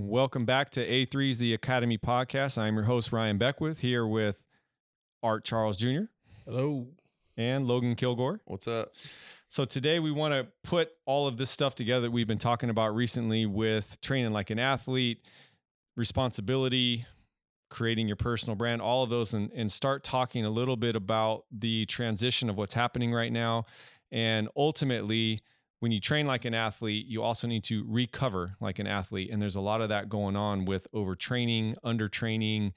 Welcome back to A3's The Academy Podcast. I'm your host, Ryan Beckwith, here with Art Charles Jr. Hello. and Logan Kilgore. What's up? So today we want to put all of this stuff together that we've been talking about recently with training like an athlete, responsibility, creating your personal brand, all of those, and, and start talking a little bit about the transition of what's happening right now. And ultimately, when you train like an athlete, you also need to recover like an athlete. And there's a lot of that going on with overtraining, undertraining.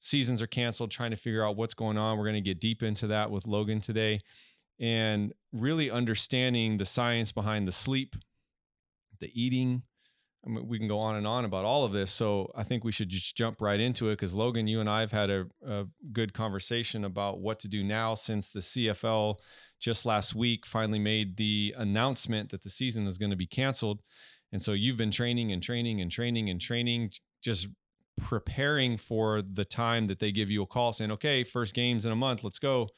Seasons are canceled, trying to figure out what's going on. We're going to get deep into that with Logan today and really understanding the science behind the sleep, the eating. I mean, we can go on and on about all of this. So I think we should just jump right into it because Logan, you and I have had a, a good conversation about what to do now since the CFL just last week finally made the announcement that the season is going to be canceled. And so you've been training and training and training and training, just preparing for the time that they give you a call saying, okay, first game's in a month, let's go.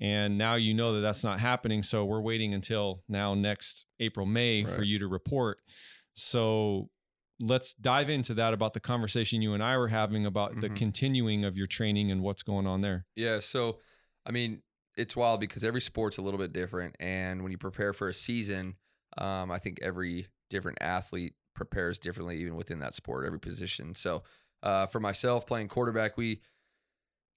And now you know that that's not happening. So we're waiting until now next April, May for you to report. So let's dive into that about the conversation you and I were having about the Mhm. continuing of your training and what's going on there. Yeah, so I mean, it's wild because every sport's a little bit different, and when you prepare for a season, um, I think every different athlete prepares differently, even within that sport, every position. So, uh, for myself playing quarterback, we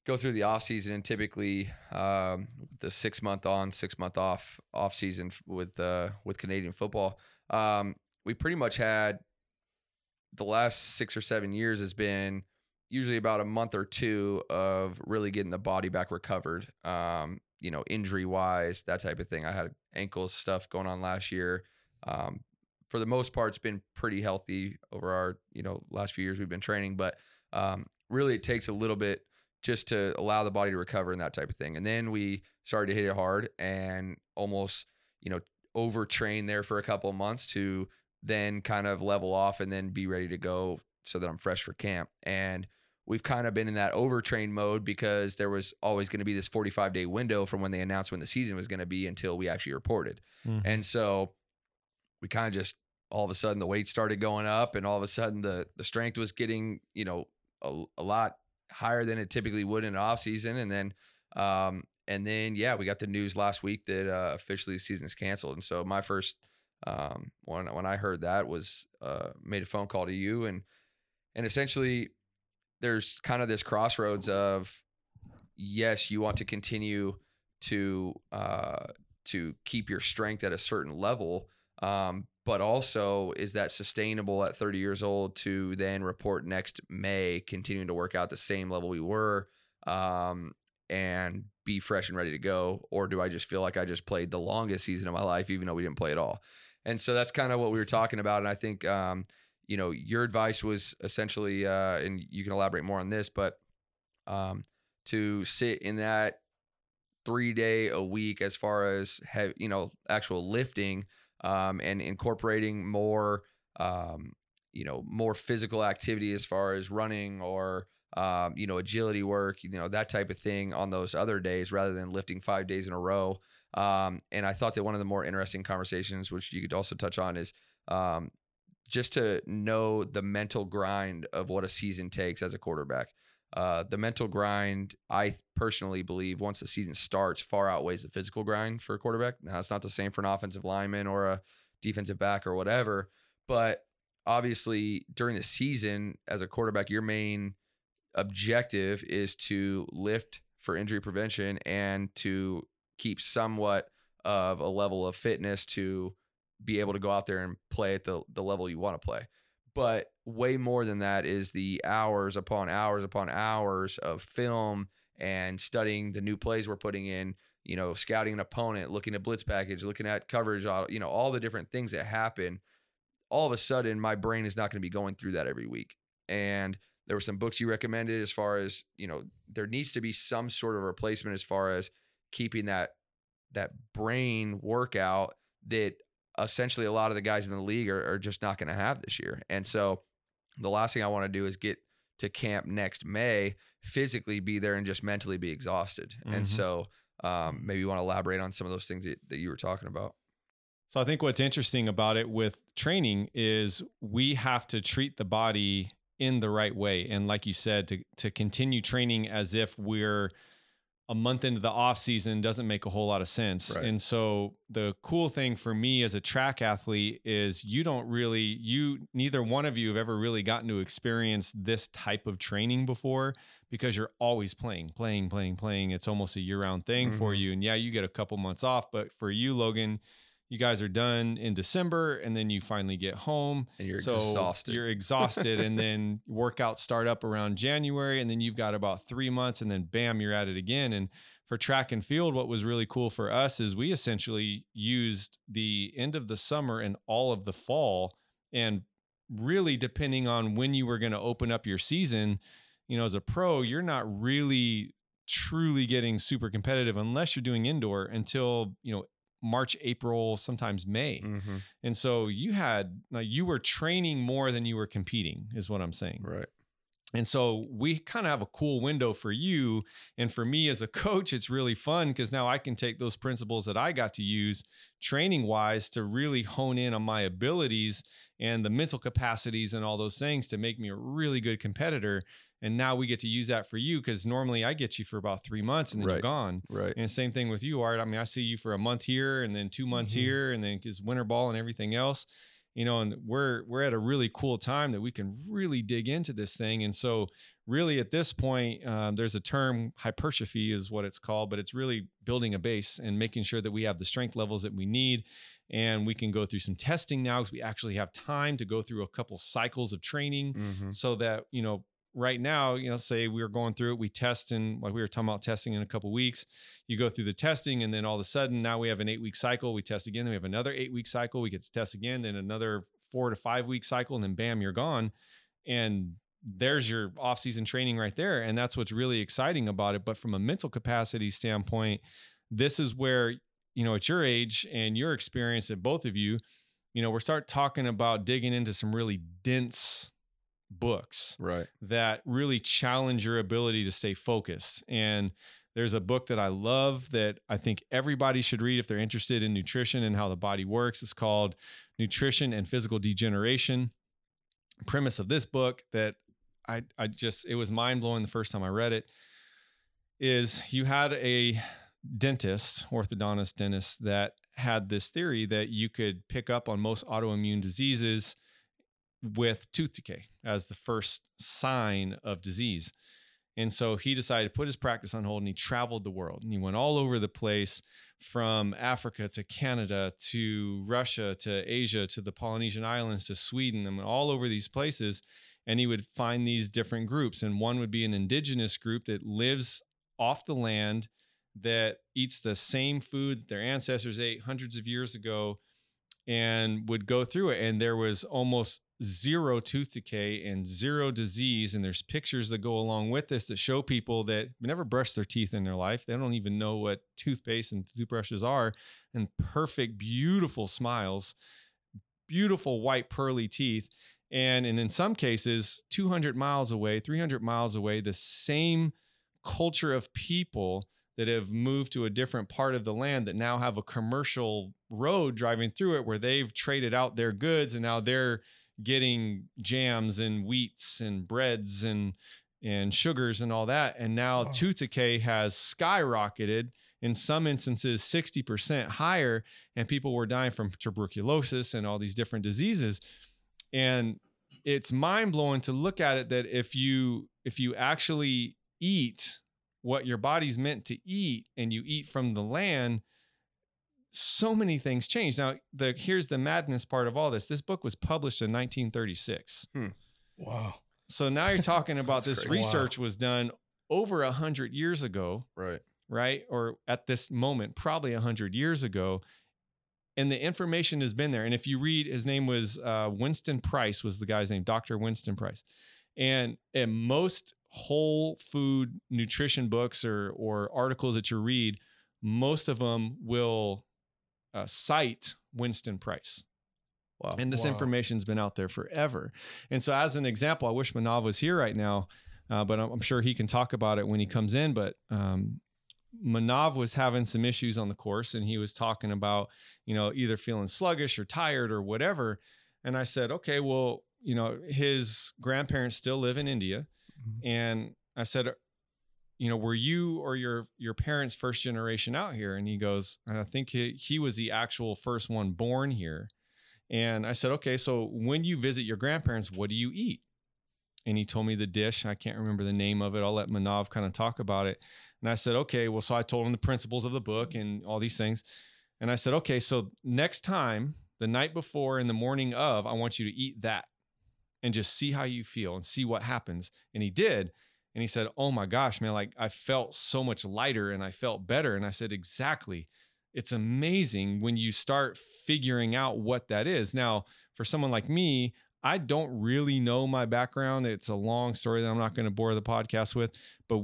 go through the off season and typically um, the six month on, six month off off season with uh, with Canadian football. Um, we pretty much had the last six or seven years has been usually about a month or two of really getting the body back recovered. Um, you know, injury wise, that type of thing. I had ankle stuff going on last year. Um, for the most part, it's been pretty healthy over our you know last few years we've been training, but um, really it takes a little bit just to allow the body to recover and that type of thing. And then we started to hit it hard and almost you know overtrain there for a couple of months to then kind of level off and then be ready to go so that I'm fresh for camp. And we've kind of been in that overtrain mode because there was always going to be this 45 day window from when they announced when the season was going to be until we actually reported. Mhm. And so we kind of just all of a sudden the weight started going up and all of a sudden the the strength was getting, you know, a, a lot higher than it typically would in an off season and then um and then yeah, we got the news last week that uh, officially the season is canceled. And so my first um when when I heard that was uh made a phone call to you and and essentially there's kind of this crossroads of yes, you want to continue to uh to keep your strength at a certain level um but also is that sustainable at 30 years old to then report next May continuing to work out the same level we were um and be fresh and ready to go? Or do I just feel like I just played the longest season of my life even though we didn't play at all and so that's kind of what we were talking about and I think um you know your advice was essentially uh and you can elaborate more on this but um to sit in that three day a week as far as have you know actual lifting um, and incorporating more um, you know more physical activity as far as running or um, you know agility work you know that type of thing on those other days rather than lifting five days in a row um, and i thought that one of the more interesting conversations which you could also touch on is um, just to know the mental grind of what a season takes as a quarterback uh, the mental grind, I personally believe, once the season starts, far outweighs the physical grind for a quarterback. Now, it's not the same for an offensive lineman or a defensive back or whatever, but obviously during the season, as a quarterback, your main objective is to lift for injury prevention and to keep somewhat of a level of fitness to be able to go out there and play at the, the level you want to play. But way more than that is the hours upon hours upon hours of film and studying the new plays we're putting in you know scouting an opponent looking at blitz package looking at coverage you know all the different things that happen. All of a sudden my brain is not going to be going through that every week. And there were some books you recommended as far as you know there needs to be some sort of replacement as far as keeping that that brain workout that essentially a lot of the guys in the league are, are just not going to have this year. And so the last thing I want to do is get to camp next May, physically be there and just mentally be exhausted. Mhm. And so um, maybe you want to elaborate on some of those things that, that you were talking about. So I think what's interesting about it with training is we have to treat the body in the right way. And like you said, to to continue training as if we're a month into the off season doesn't make a whole lot of sense. Right. And so the cool thing for me as a track athlete is you don't really you neither one of you have ever really gotten to experience this type of training before because you're always playing, playing, playing, playing. It's almost a year-round thing for Mhm. you. And yeah, you get a couple months off, but for you Logan, you guys are done in December and then you finally get home And you're so exhausted. You're exhausted, and then workouts start up around January, and then you've got about three months, and then bam, you're at it again. And for track and field, what was really cool for us is we essentially used the end of the summer and all of the fall, and really depending on when you were going to open up your season, you know, as a pro, you're not really truly getting super competitive unless you're doing indoor until you know March, April, sometimes May. Mhm. And so you had like you were training more than you were competing, is what I'm saying. Right. And so we kind of have a cool window for you. And for me as a coach, it's really fun because now I can take those principles that I got to use training wise to really hone in on my abilities and the mental capacities and all those things to make me a really good competitor. And now we get to use that for you because normally I get you for about three months and then you're gone. Right. And same thing with you, Art. I mean, I see you for a month here and then two months Mhm. here and then because winter ball and everything else, you know, and we're we're at a really cool time that we can really dig into this thing. And so really at this point, um, there's a term hypertrophy is what it's called, but it's really building a base and making sure that we have the strength levels that we need. And we can go through some testing now because we actually have time to go through a couple cycles of training Mhm. so that you know right now you know say we were going through it we test and like we were talking about testing in a couple weeks you go through the testing and then all of a sudden now we have an eight week cycle we test again then we have another eight week cycle we get to test again then another four to five week cycle and then bam you're gone. And there's your off-season training right there and that's what's really exciting about it. But from a mental capacity standpoint this is where you know at your age and your experience at both of you you know we're start talking about digging into some really dense books Right. that really challenge your ability to stay focused. And there's a book that I love that I think everybody should read if they're interested in nutrition and how the body works. It's called Nutrition and Physical Degeneration. Premise of this book that I I just it was mind blowing the first time I read it is you had a dentist, orthodontist dentist that had this theory that you could pick up on most autoimmune diseases with tooth decay as the first sign of disease. And so he decided to put his practice on hold and he traveled the world and he went all over the place from Africa to Canada to Russia to Asia to the Polynesian Islands to Sweden and all over these places. And he would find these different groups. And one would be an indigenous group that lives off the land that eats the same food that their ancestors ate hundreds of years ago and would go through it. And there was almost zero tooth decay and zero disease. And there's pictures that go along with this that show people that never brushed their teeth in their life. They don't even know what toothpaste and toothbrushes are, and perfect, beautiful smiles, beautiful white pearly teeth. And, and in some cases, 200 miles away, 300 miles away, the same culture of people that have moved to a different part of the land that now have a commercial road driving through it where they've traded out their goods and now they're getting jams and wheats and breads and and sugars and all that and now Wow. tooth decay has skyrocketed in some instances 60% higher and people were dying from tuberculosis and all these different diseases and it's mind-blowing to look at it that if you if you actually eat what your body's meant to eat and you eat from the land so many things changed. now the here's the madness part of all this this book was published in 1936 Wow. so now you're talking about this crazy. Wow. research was done over a hundred years ago Right. right or at this moment probably a hundred years ago and the information has been there and if you read his name was uh, winston price was the guy's name dr winston price and in most whole food nutrition books or or articles that you read most of them will uh, cite winston price Wow. and this Wow. information's been out there forever. And so, as an example, I wish Manav was here right now, uh, but I'm, I'm sure he can talk about it when he comes in. But um, Manav was having some issues on the course and he was talking about, you know, either feeling sluggish or tired or whatever. And I said, okay, well, you know, his grandparents still live in India. Mhm. And I said, you know, were you or your your parents first generation out here? And he goes, and I think he, he was the actual first one born here. And I said, okay, so when you visit your grandparents, what do you eat? And he told me the dish. I can't remember the name of it. I'll let Manav kind of talk about it. And I said, okay, well, so I told him the principles of the book and all these things. And I said, okay, so next time, the night before and the morning of, I want you to eat that and just see how you feel and see what happens. And he did. And he said, oh my gosh, man, like I felt so much lighter and I felt better. And I said, exactly. It's amazing when you start figuring out what that is. Now, for someone like me, I don't really know my background. It's a long story that I'm not going to bore the podcast with, but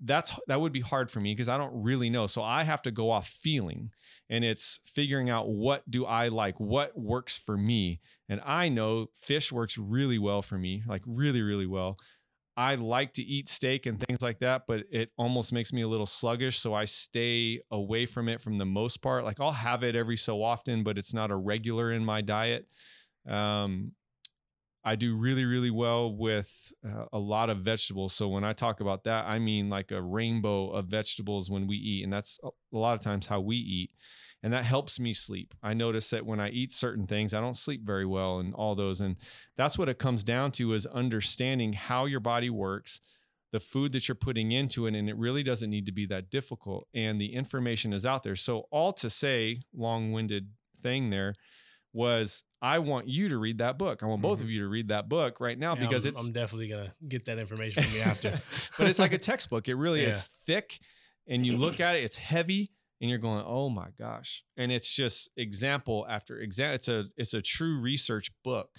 that's that would be hard for me because I don't really know. So I have to go off feeling and it's figuring out what do I like, what works for me. And I know fish works really well for me, like really really well. I like to eat steak and things like that, but it almost makes me a little sluggish, so I stay away from it from the most part. Like I'll have it every so often, but it's not a regular in my diet. Um, I do really, really well with uh, a lot of vegetables. So when I talk about that, I mean like a rainbow of vegetables when we eat. And that's a a lot of times how we eat. And that helps me sleep. I notice that when I eat certain things, I don't sleep very well and all those. And that's what it comes down to is understanding how your body works, the food that you're putting into it. And it really doesn't need to be that difficult. And the information is out there. So, all to say, long winded thing there was I want you to read that book. I want both Mhm. of you to read that book right now Yeah, because I'm, it's I'm definitely gonna get that information from you after. but it's like a textbook. It really Yeah. it's thick and you look at it, it's heavy and you're going, "Oh my gosh." And it's just example after example. It's a it's a true research book.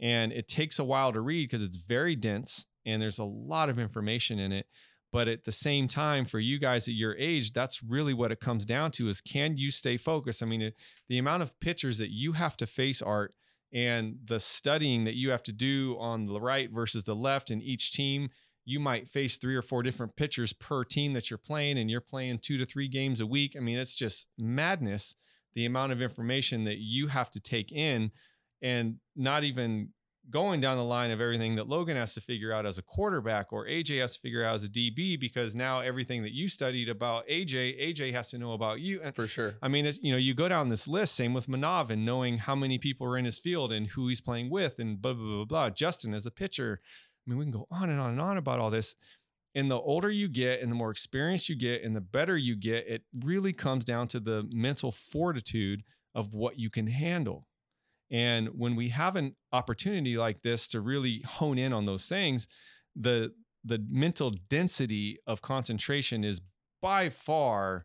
And it takes a while to read because it's very dense and there's a lot of information in it. But at the same time, for you guys at your age, that's really what it comes down to is can you stay focused? I mean, it, the amount of pitchers that you have to face art and the studying that you have to do on the right versus the left in each team you might face three or four different pitchers per team that you're playing and you're playing two to three games a week i mean it's just madness the amount of information that you have to take in and not even going down the line of everything that Logan has to figure out as a quarterback or AJ has to figure out as a DB because now everything that you studied about AJ AJ has to know about you and for sure. I mean, it's, you know, you go down this list, same with Manav and knowing how many people are in his field and who he's playing with and blah, blah, blah, blah. Justin as a pitcher. I mean, we can go on and on and on about all this. And the older you get and the more experience you get and the better you get, it really comes down to the mental fortitude of what you can handle. And when we have an opportunity like this to really hone in on those things, the the mental density of concentration is by far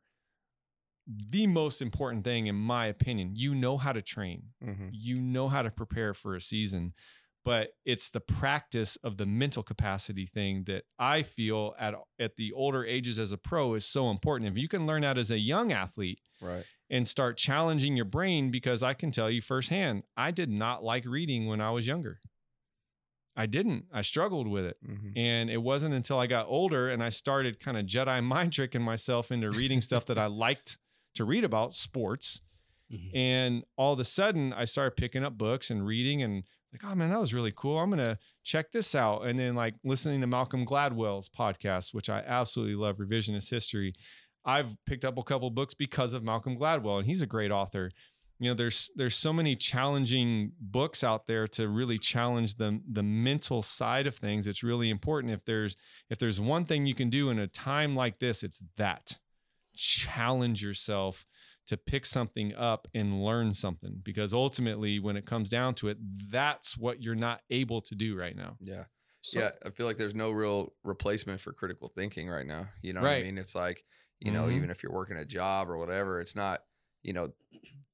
the most important thing in my opinion. You know how to train. Mhm. You know how to prepare for a season, but it's the practice of the mental capacity thing that I feel at at the older ages as a pro is so important. If you can learn that as a young athlete, Right. and start challenging your brain because I can tell you firsthand, I did not like reading when I was younger. I didn't. I struggled with it. Mhm. And it wasn't until I got older and I started kind of Jedi mind tricking myself into reading stuff that I liked to read about sports. Mhm. And all of a sudden, I started picking up books and reading and like, oh man, that was really cool. I'm to check this out. And then, like, listening to Malcolm Gladwell's podcast, which I absolutely love, Revisionist History. I've picked up a couple books because of Malcolm Gladwell, and he's a great author. You know, there's there's so many challenging books out there to really challenge the the mental side of things. It's really important. If there's if there's one thing you can do in a time like this, it's that challenge yourself to pick something up and learn something because ultimately when it comes down to it that's what you're not able to do right now Yeah. So- yeah. I feel like there's no real replacement for critical thinking right now. You know what I mean? It's like, you know, Mhm. even if you're working a job or whatever, it's not, you know,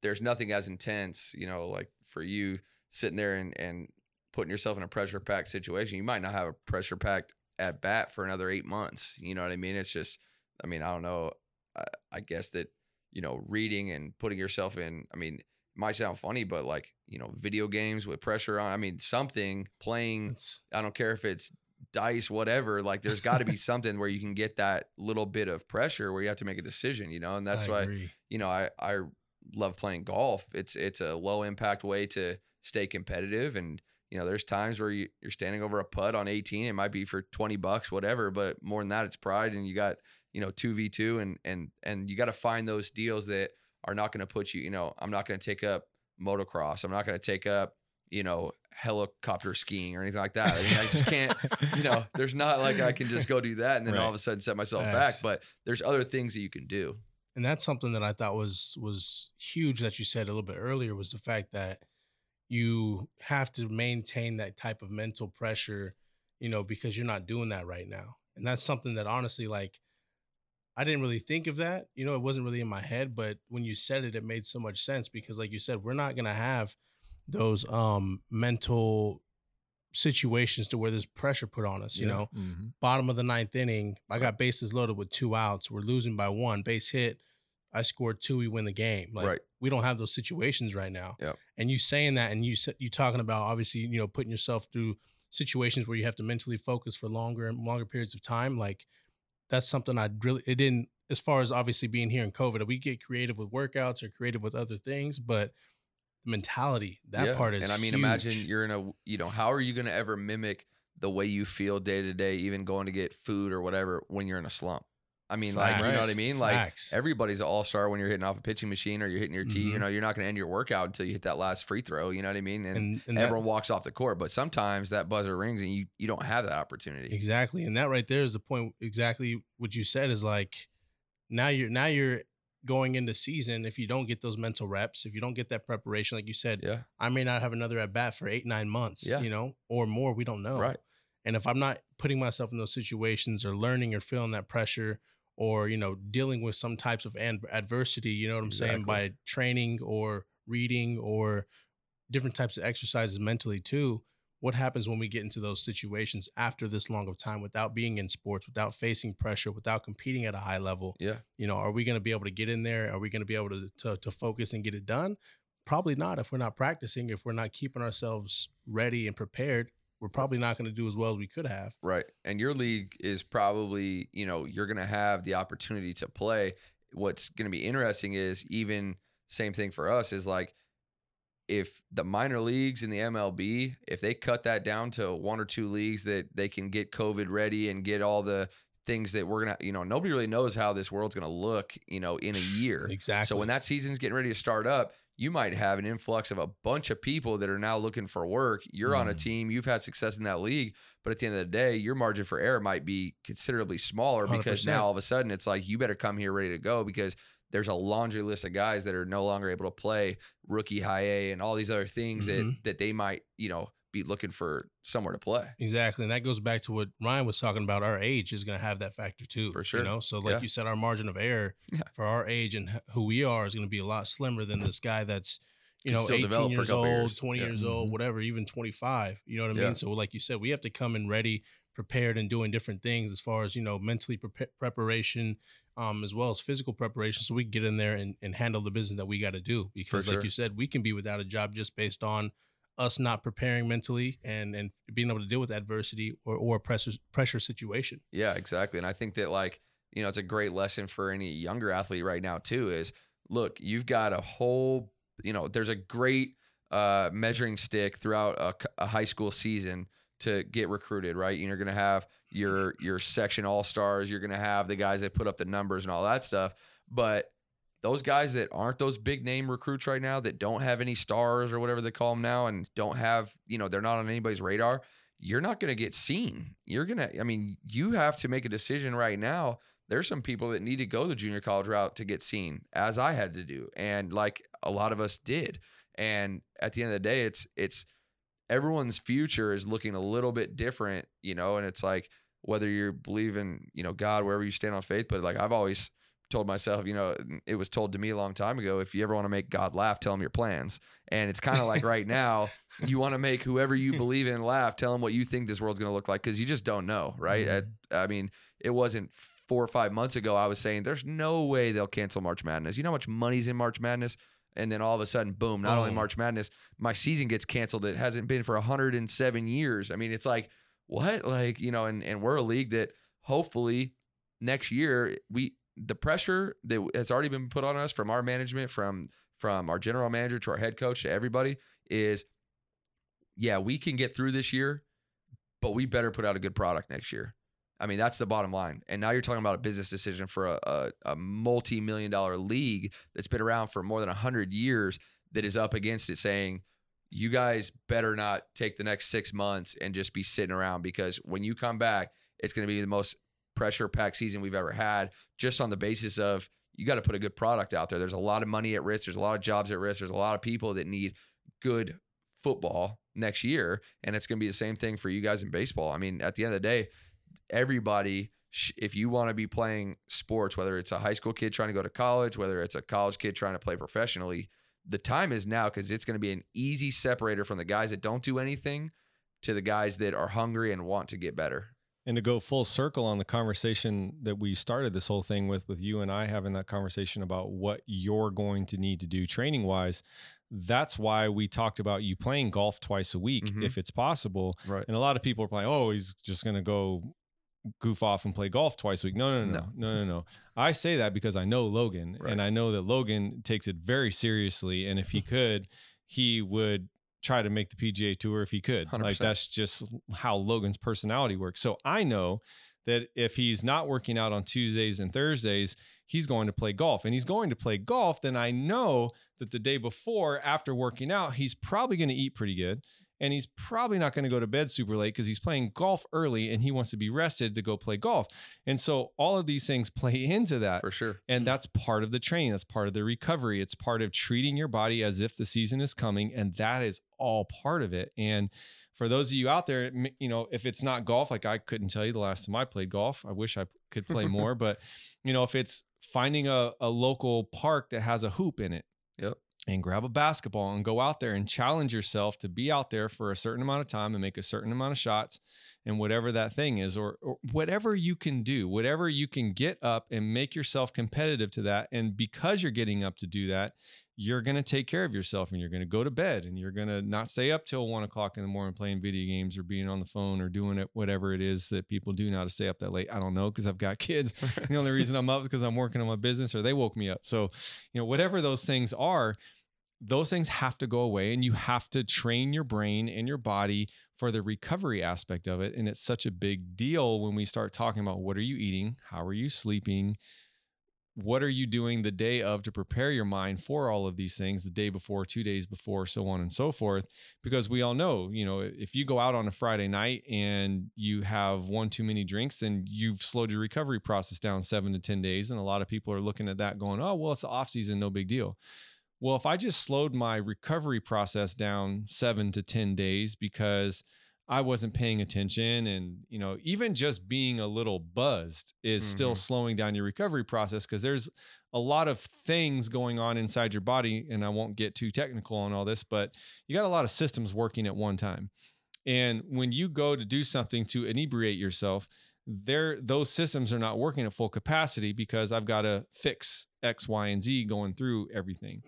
there's nothing as intense, you know, like for you sitting there and, and putting yourself in a pressure packed situation. You might not have a pressure packed at bat for another eight months. You know what I mean? It's just, I mean, I don't know. I, I guess that, you know, reading and putting yourself in, I mean, might sound funny, but like, you know, video games with pressure on, I mean, something playing It's- I don't care if it's dice, whatever. Like there's got to be something where you can get that little bit of pressure where you have to make a decision, you know, and that's I why agree. you know, I I love playing golf. It's it's a low impact way to stay competitive and you know, there's times where you, you're standing over a putt on 18. It might be for 20 bucks, whatever, but more than that, it's pride. And you got, you know, two v two, and and and you got to find those deals that are not going to put you. You know, I'm not going to take up motocross. I'm not going to take up, you know, helicopter skiing or anything like that. I mean, I just can't. You know, there's not like I can just go do that and then all of a sudden set myself back. But there's other things that you can do. and that's something that I thought was was huge that you said a little bit earlier was the fact that you have to maintain that type of mental pressure, you know, because you're not doing that right now. And that's something that honestly like I didn't really think of that. You know, it wasn't really in my head, but when you said it it made so much sense because like you said, we're not going to have those um mental situations to where there's pressure put on us, you Yeah. know Mhm. bottom of the ninth inning, I got bases loaded with two outs. We're losing by one. Base hit. I scored two. We win the game. Like Right. we don't have those situations right now. Yep. And you saying that, and you you talking about obviously you know putting yourself through situations where you have to mentally focus for longer and longer periods of time. Like that's something I really it didn't. As far as obviously being here in COVID, we get creative with workouts or creative with other things, but the mentality that Yeah, part is. And I mean, imagine you're in a, you know, how are you going to ever mimic the way you feel day to day, even going to get food or whatever when you're in a slump? I mean, like, you know what I mean? Like, Facts. everybody's an all star when you're hitting off a pitching machine or you're hitting your tee. You Mhm. know, you're not going to end your workout until you hit that last free throw. You know what I mean? And, and, and that- everyone walks off the court. But sometimes that buzzer rings and you you don't have that opportunity. Exactly. And that right there is the point exactly what you said is like now you're now you're going into season if you don't get those mental reps, if you don't get that preparation, like you said, Yeah. I may not have another at bat for eight, nine months, Yeah. you know, or more. We don't know. Right. And if I'm not putting myself in those situations or learning or feeling that pressure or, you know, dealing with some types of an- adversity, you know what I'm saying, by training or reading or different types of exercises mentally too, what happens when we get into those situations after this long of time without being in sports, without facing pressure, without competing at a high level? Yeah. You know, are we going to be able to get in there? Are we going to be able to, to to focus and get it done? Probably not if we're not practicing, if we're not keeping ourselves ready and prepared. We're probably not going to do as well as we could have. Right. And your league is probably, you know, you're going to have the opportunity to play. What's going to be interesting is even same thing for us is like if the minor leagues in the MLB, if they cut that down to one or two leagues that they can get COVID ready and get all the things that we're going to, you know, nobody really knows how this world's going to look, you know, in a year. Exactly. So when that season's getting ready to start up, you might have an influx of a bunch of people that are now looking for work. You're on a Mm. team, you've had success in that league, but at the end of the day, your margin for error might be considerably smaller because 100%. now all of a sudden it's like you better come here ready to go because there's a laundry list of guys that are no longer able to play rookie high A and all these other things that Mhm. that they might, you know, be looking for somewhere to play. Exactly. And that goes back to what Ryan was talking about. Our age is going to have that factor too. For sure. You know, so like Yeah. you said, our margin of error Yeah. for our age and who we are is going to be a lot slimmer than this guy that's, you Can know, 18 develop for a years old, years. 20 Yeah. years old, Mhm. whatever, even 25. You know what I mean? So like you said, we have to come in ready, prepared and doing different things as far as, you know, mentally prepa- preparation, um, as well as physical preparation. So we can get in there and, and handle the business that we got to do. Because like sure. you said, we can be without a job just based on us not preparing mentally and and being able to deal with adversity or or pressure pressure situation. Yeah, exactly. And I think that like, you know, it's a great lesson for any younger athlete right now too is look, you've got a whole, you know, there's a great uh measuring stick throughout a high school season to get recruited, right? And You're going to have your your section all-stars, you're going to have the guys that put up the numbers and all that stuff, but those guys that aren't those big name recruits right now that don't have any stars or whatever they call them now and don't have, you know, they're not on anybody's radar, you're not going to get seen. You're going to, I mean, you have to make a decision right now. There's some people that need to go the junior college route to get seen, as I had to do. And like a lot of us did. And at the end of the day, it's, it's, everyone's future is looking a little bit different, you know, and it's like, whether you believe in, you know, God, wherever you stand on faith, but like I've always told myself, you know, it was told to me a long time ago, if you ever want to make God laugh, tell him your plans. And it's kind of like right now, you want to make whoever you believe in laugh, tell them what you think this world's going to look like because you just don't know, right? Mhm. I, I mean, it wasn't four or five months ago. I was saying there's no way they'll cancel March Madness. You know how much money's in March Madness? And then all of a sudden, boom, not only March Madness, my season gets canceled. It hasn't been for 107 years. I mean, it's like, what? Like, you know, and, and we're a league that hopefully next year we the pressure that has already been put on us from our management, from from our general manager to our head coach to everybody is yeah, we can get through this year, but we better put out a good product next year. I mean, that's the bottom line. And now you're talking about a business decision for a, a, a multi million dollar league that's been around for more than 100 years that is up against it saying, you guys better not take the next six months and just be sitting around because when you come back, it's going to be the most pressure packed season we've ever had, just on the basis of you got to put a good product out there. There's a lot of money at risk. There's a lot of jobs at risk. There's a lot of people that need good football next year. And it's going to be the same thing for you guys in baseball. I mean, at the end of the day, everybody, if you want to be playing sports, whether it's a high school kid trying to go to college, whether it's a college kid trying to play professionally, the time is now because it's going to be an easy separator from the guys that don't do anything to the guys that are hungry and want to get better. And to go full circle on the conversation that we started this whole thing with, with you and I having that conversation about what you're going to need to do training wise, that's why we talked about you playing golf twice a week Mhm. if it's possible. Right. And a lot of people are playing, oh, he's just going to go goof off and play golf twice a week. No, no, no, no, no, no, no. I say that because I know Logan Right. and I know that Logan takes it very seriously. And if he could, he would try to make the PGA tour if he could. Like 100%. that's just how Logan's personality works. So I know that if he's not working out on Tuesdays and Thursdays, he's going to play golf and he's going to play golf, then I know that the day before, after working out, he's probably going to eat pretty good. And he's probably not going to go to bed super late because he's playing golf early and he wants to be rested to go play golf. And so all of these things play into that. For sure. And hmm. that's part of the training. That's part of the recovery. It's part of treating your body as if the season is coming. And that is all part of it. And for those of you out there, you know, if it's not golf, like I couldn't tell you the last time I played golf. I wish I could play more. but, you know, if it's finding a, a local park that has a hoop in it. Yep. And grab a basketball and go out there and challenge yourself to be out there for a certain amount of time and make a certain amount of shots and whatever that thing is, or, or whatever you can do, whatever you can get up and make yourself competitive to that. And because you're getting up to do that, you're going to take care of yourself and you're going to go to bed and you're going to not stay up till one o'clock in the morning playing video games or being on the phone or doing it, whatever it is that people do now to stay up that late. I don't know because I've got kids. the only reason I'm up is because I'm working on my business or they woke me up. So, you know, whatever those things are, those things have to go away and you have to train your brain and your body for the recovery aspect of it. And it's such a big deal when we start talking about what are you eating? How are you sleeping? What are you doing the day of to prepare your mind for all of these things the day before, two days before, so on and so forth? Because we all know, you know, if you go out on a Friday night and you have one too many drinks, then you've slowed your recovery process down seven to 10 days. And a lot of people are looking at that going, oh, well, it's the off season, no big deal. Well, if I just slowed my recovery process down seven to 10 days because I wasn't paying attention and, you know, even just being a little buzzed is still Mhm. slowing down your recovery process because there's a lot of things going on inside your body. And I won't get too technical on all this, but you got a lot of systems working at one time. And when you go to do something to inebriate yourself, there those systems are not working at full capacity because I've got to fix X, Y, and Z going through everything.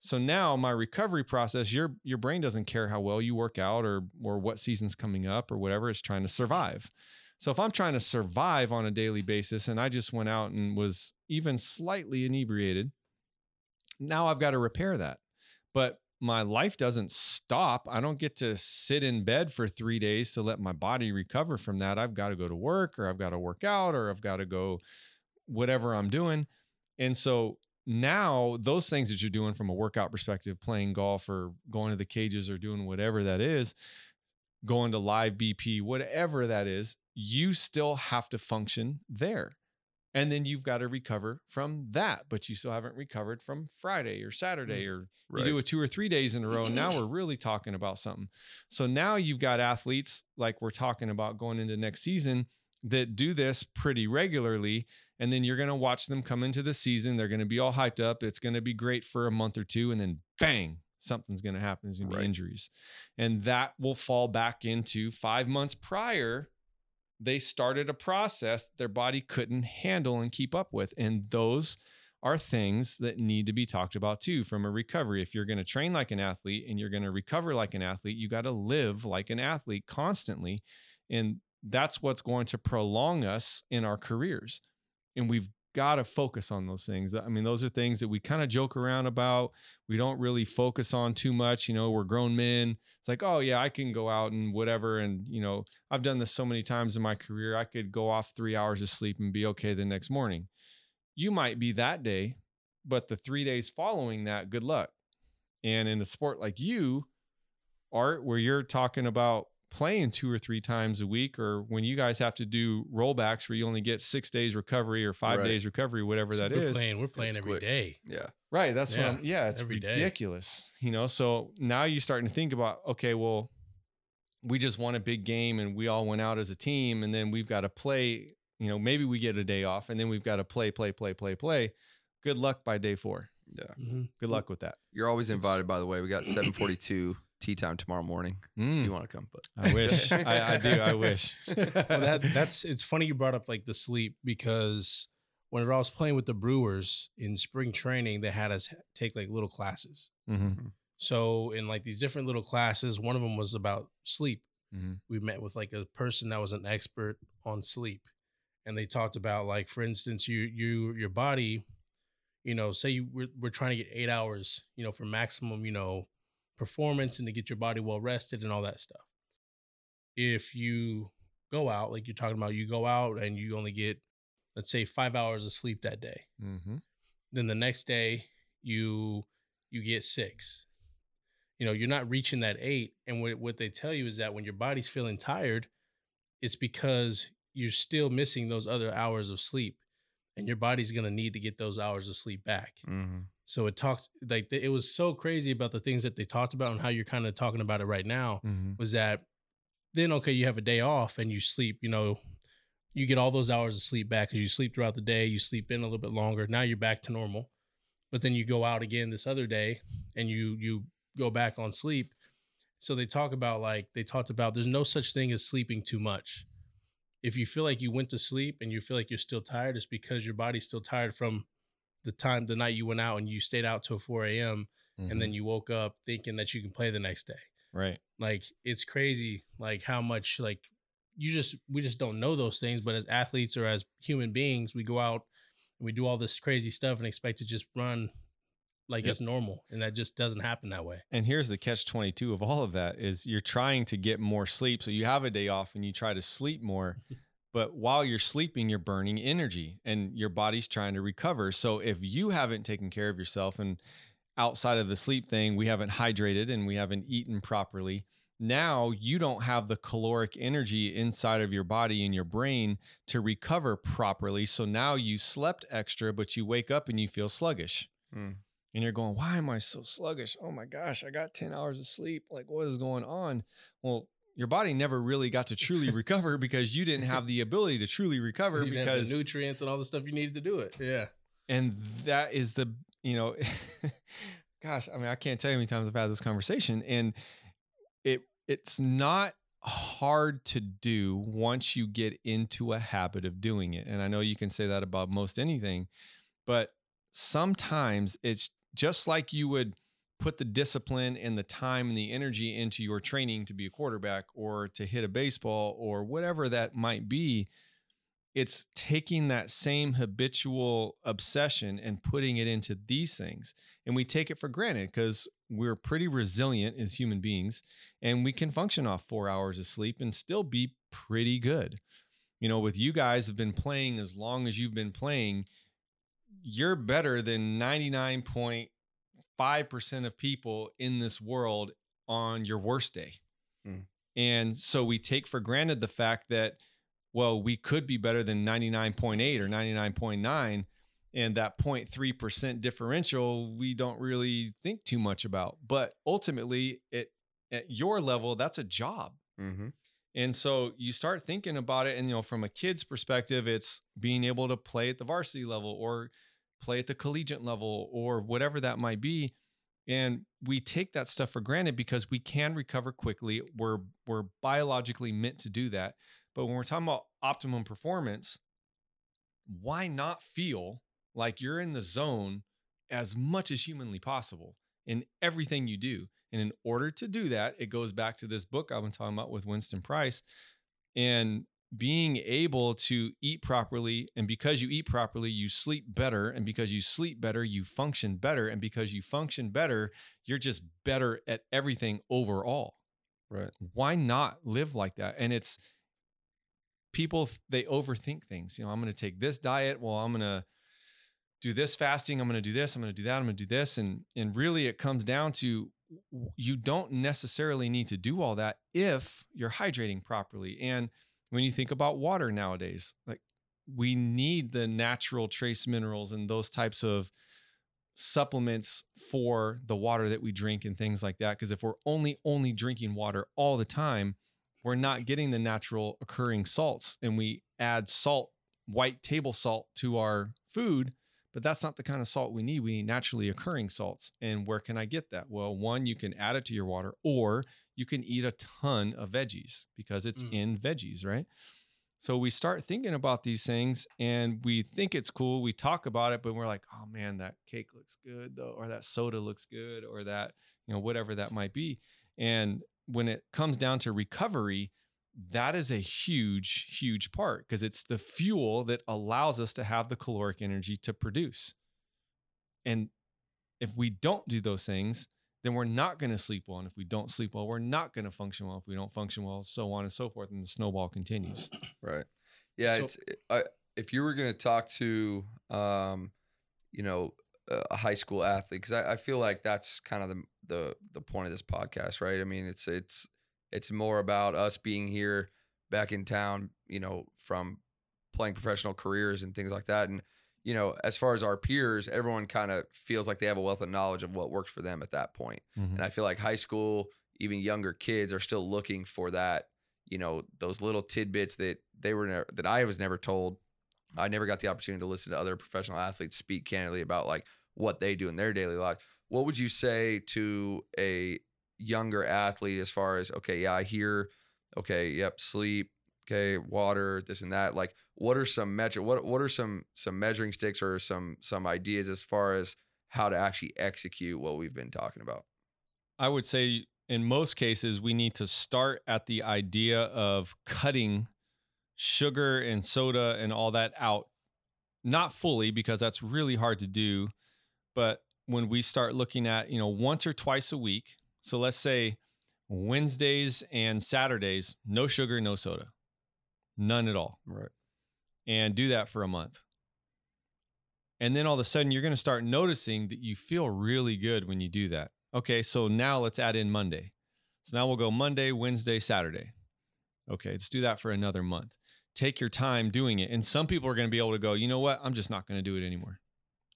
So now my recovery process, your your brain doesn't care how well you work out or or what season's coming up or whatever, it's trying to survive. So if I'm trying to survive on a daily basis and I just went out and was even slightly inebriated, now I've got to repair that. But my life doesn't stop. I don't get to sit in bed for three days to let my body recover from that. I've got to go to work or I've got to work out or I've got to go whatever I'm doing. And so now those things that you're doing from a workout perspective, playing golf or going to the cages or doing whatever that is, going to live BP, whatever that is, you still have to function there. And then you've got to recover from that, but you still haven't recovered from Friday or Saturday mm, or Right. you do it two or three days in a row. Now we're really talking about something. So now you've got athletes like we're talking about going into next season that do this pretty regularly. And then you're going to watch them come into the season. They're going to be all hyped up. It's going to be great for a month or two. And then bang, something's going to happen. There's going to be injuries. And that will fall back into five months prior. They started a process their body couldn't handle and keep up with. And those are things that need to be talked about too from a recovery. If you're going to train like an athlete and you're going to recover like an athlete, you got to live like an athlete constantly. And that's what's going to prolong us in our careers. And we've got to focus on those things. I mean, those are things that we kind of joke around about. We don't really focus on too much. You know, we're grown men. It's like, oh, yeah, I can go out and whatever. And, you know, I've done this so many times in my career. I could go off three hours of sleep and be okay the next morning. You might be that day, but the three days following that, good luck. And in a sport like you, Art, where you're talking about playing two or three times a week, or when you guys have to do rollbacks where you only get six days recovery or five Right. days recovery, whatever So that we're is. playing. We're playing It's every quick. day. Yeah. Right. That's Yeah, what I'm, yeah, it's every day. ridiculous. You know, so now you're starting to think about, okay, well, we just won a big game and we all went out as a team, and then we've got to play, you know, maybe we get a day off and then we've got to play, play, play, play, play. Good luck by day four. Yeah. Mhm. Good luck with that. You're always It's- invited, by the way. We got 742 tee time tomorrow morning. If Mm, you want to come, but I wish. I, I do. I wish. Well, that that's it's funny you brought up like the sleep because whenever I was playing with the Brewers in spring training, they had us take like little classes. Mhm, So in like these different little classes, one of them was about sleep. mhm, We met with like a person that was an expert on sleep, and they talked about like, for instance, you you your body, you know, say you we're, we're trying to get eight hours, you know, for maximum, you know, performance and to get your body well rested and all that stuff. If you go out, like you're talking about, you go out and you only get, let's say, five hours of sleep that day mhm. then the next day you you get six you know you're not reaching that eight and what, what they tell you is that when your body's feeling tired it's because you're still missing those other hours of sleep and your body's going to need to get those hours of sleep back Mhm. So it talks like it was so crazy about the things that they talked about and how you're kind of talking about it right now Mhm. was that then okay you have a day off and you sleep you know you get all those hours of sleep back because you sleep throughout the day you sleep in a little bit longer now you're back to normal. But then you go out again this other day and you you go back on sleep. So they talk about like they talked about there's no such thing as sleeping too much. If you feel like you went to sleep and you feel like you're still tired it's because your body's still tired from the time the night you went out and you stayed out till 4 a.m and then mm-hmm. you woke up thinking that you can play the next day right. like it's crazy like how much like you just we just don't know those things but as athletes or as human beings we go out and we do all this crazy stuff and expect to just run like Yep. it's normal and that just doesn't happen that way And here's the catch 22 of all of that is you're trying to get more sleep. So you have a day off and you try to sleep more. But while you're sleeping, you're burning energy and your body's trying to recover. So if you haven't taken care of yourself and outside of the sleep thing, we haven't hydrated and we haven't eaten properly, now you don't have the caloric energy inside of your body and your brain to recover properly. So now you slept extra, but you wake up and you feel sluggish Mm. and you're going, why am I so sluggish? Oh my gosh, I got 10 hours of sleep. Like, what is going on? Well, your body never really got to truly recover because you didn't have the ability to truly recover You because, the nutrients and all the stuff you needed to do it yeah and that is the, you know, gosh, I mean, I can't tell you how many times I've had this conversation and it, it's not hard to do once you get into a habit of doing it. And I know you can say that about most anything, but sometimes it's just like you would put the discipline and the time and the energy into your training to be a quarterback or to hit a baseball or whatever that might be. It's taking that same habitual obsession and putting it into these things. And we take it for granted because we're pretty resilient as human beings and we can function off four hours of sleep and still be pretty good. You know, with you guys have been playing as long as you've been playing, you're better than 99.5% of people in this world on your worst day. Mm. And so we take for granted the fact that, well, we could be better than 99.8 or 99.9. And that 0.3% differential, we don't really think too much about. But ultimately, it, at your level, that's a job. Mhm. And so you start thinking about it, and you know, from a kid's perspective, it's being able to play at the varsity level or play at the collegiate level or whatever that might be. And we take that stuff for granted because we can recover quickly. We're we're biologically meant to do that. But when we're talking about optimum performance, why not feel like you're in the zone as much as humanly possible in everything you do? And in order to do that, it goes back to this book I've been talking about with Winston Price. and being able to eat properly and because you eat properly you sleep better and because you sleep better you function better and because you function better you're just better at everything overall Right. why not live like that and it's people they overthink things you know i'm going to take this diet well i'm going to do this fasting i'm going to do this i'm going to do that i'm going to do this and and really it comes down to you don't necessarily need to do all that if you're hydrating properly and when you think about water nowadays like we need the natural trace minerals and those types of supplements for the water that we drink and things like that because if we're only only drinking water all the time we're not getting the natural occurring salts and we add salt white table salt to our food but that's not the kind of salt we need. We need naturally occurring salts and where can i get that? Well one you can add it to your water or you can eat a ton of veggies because it's Mm. in veggies right so we start thinking about these things and we think it's cool. We talk about it, but we're like, oh man, that cake looks good though, or that soda looks good, or that, you know, whatever that might be. And when it comes down to recovery, that is a huge, huge part because it's the fuel that allows us to have the caloric energy to produce. And if we don't do those things, then we're not going to sleep well. And if we don't sleep well, we're not going to function well. If we don't function well, so on and so forth. And the snowball continues. Right. Yeah. So- it's I, if you were going to talk to, um, you know, a a high school athlete, because I, I feel like that's kind of the the the point of this podcast, right? I mean, it's it's it's more about us being here back in town, you know, from playing professional careers and things like that, and you know, as far as our peers, everyone kind of feels like they have a wealth of knowledge of what works for them at that point. And mm-hmm. I feel like high school, even younger kids are still looking for that, you know, those little tidbits that they were never, that I was never told. I never got the opportunity to listen to other professional athletes speak candidly about like what they do in their daily life. What would you say to a younger athlete as far as okay, yeah, I hear, okay, yep, sleep, okay, water, this and that. Like, what are some metric? What what are some some measuring sticks or some some ideas as far as how to actually execute what we've been talking about? I would say in most cases, we need to start at the idea of cutting sugar and soda and all that out. Not fully, because that's really hard to do. But when we start looking at, you know, once or twice a week, so let's say Wednesdays and Saturdays, no sugar, no soda, none at all Right. and do that for a month. And then all of a sudden, you're going to start noticing that you feel really good when you do that. Okay, so now let's add in Monday. So now we'll go Monday, Wednesday, Saturday. Okay, let's do that for another month. Take your time doing it. And some people are going to be able to go, you know what? I'm just not going to do it anymore.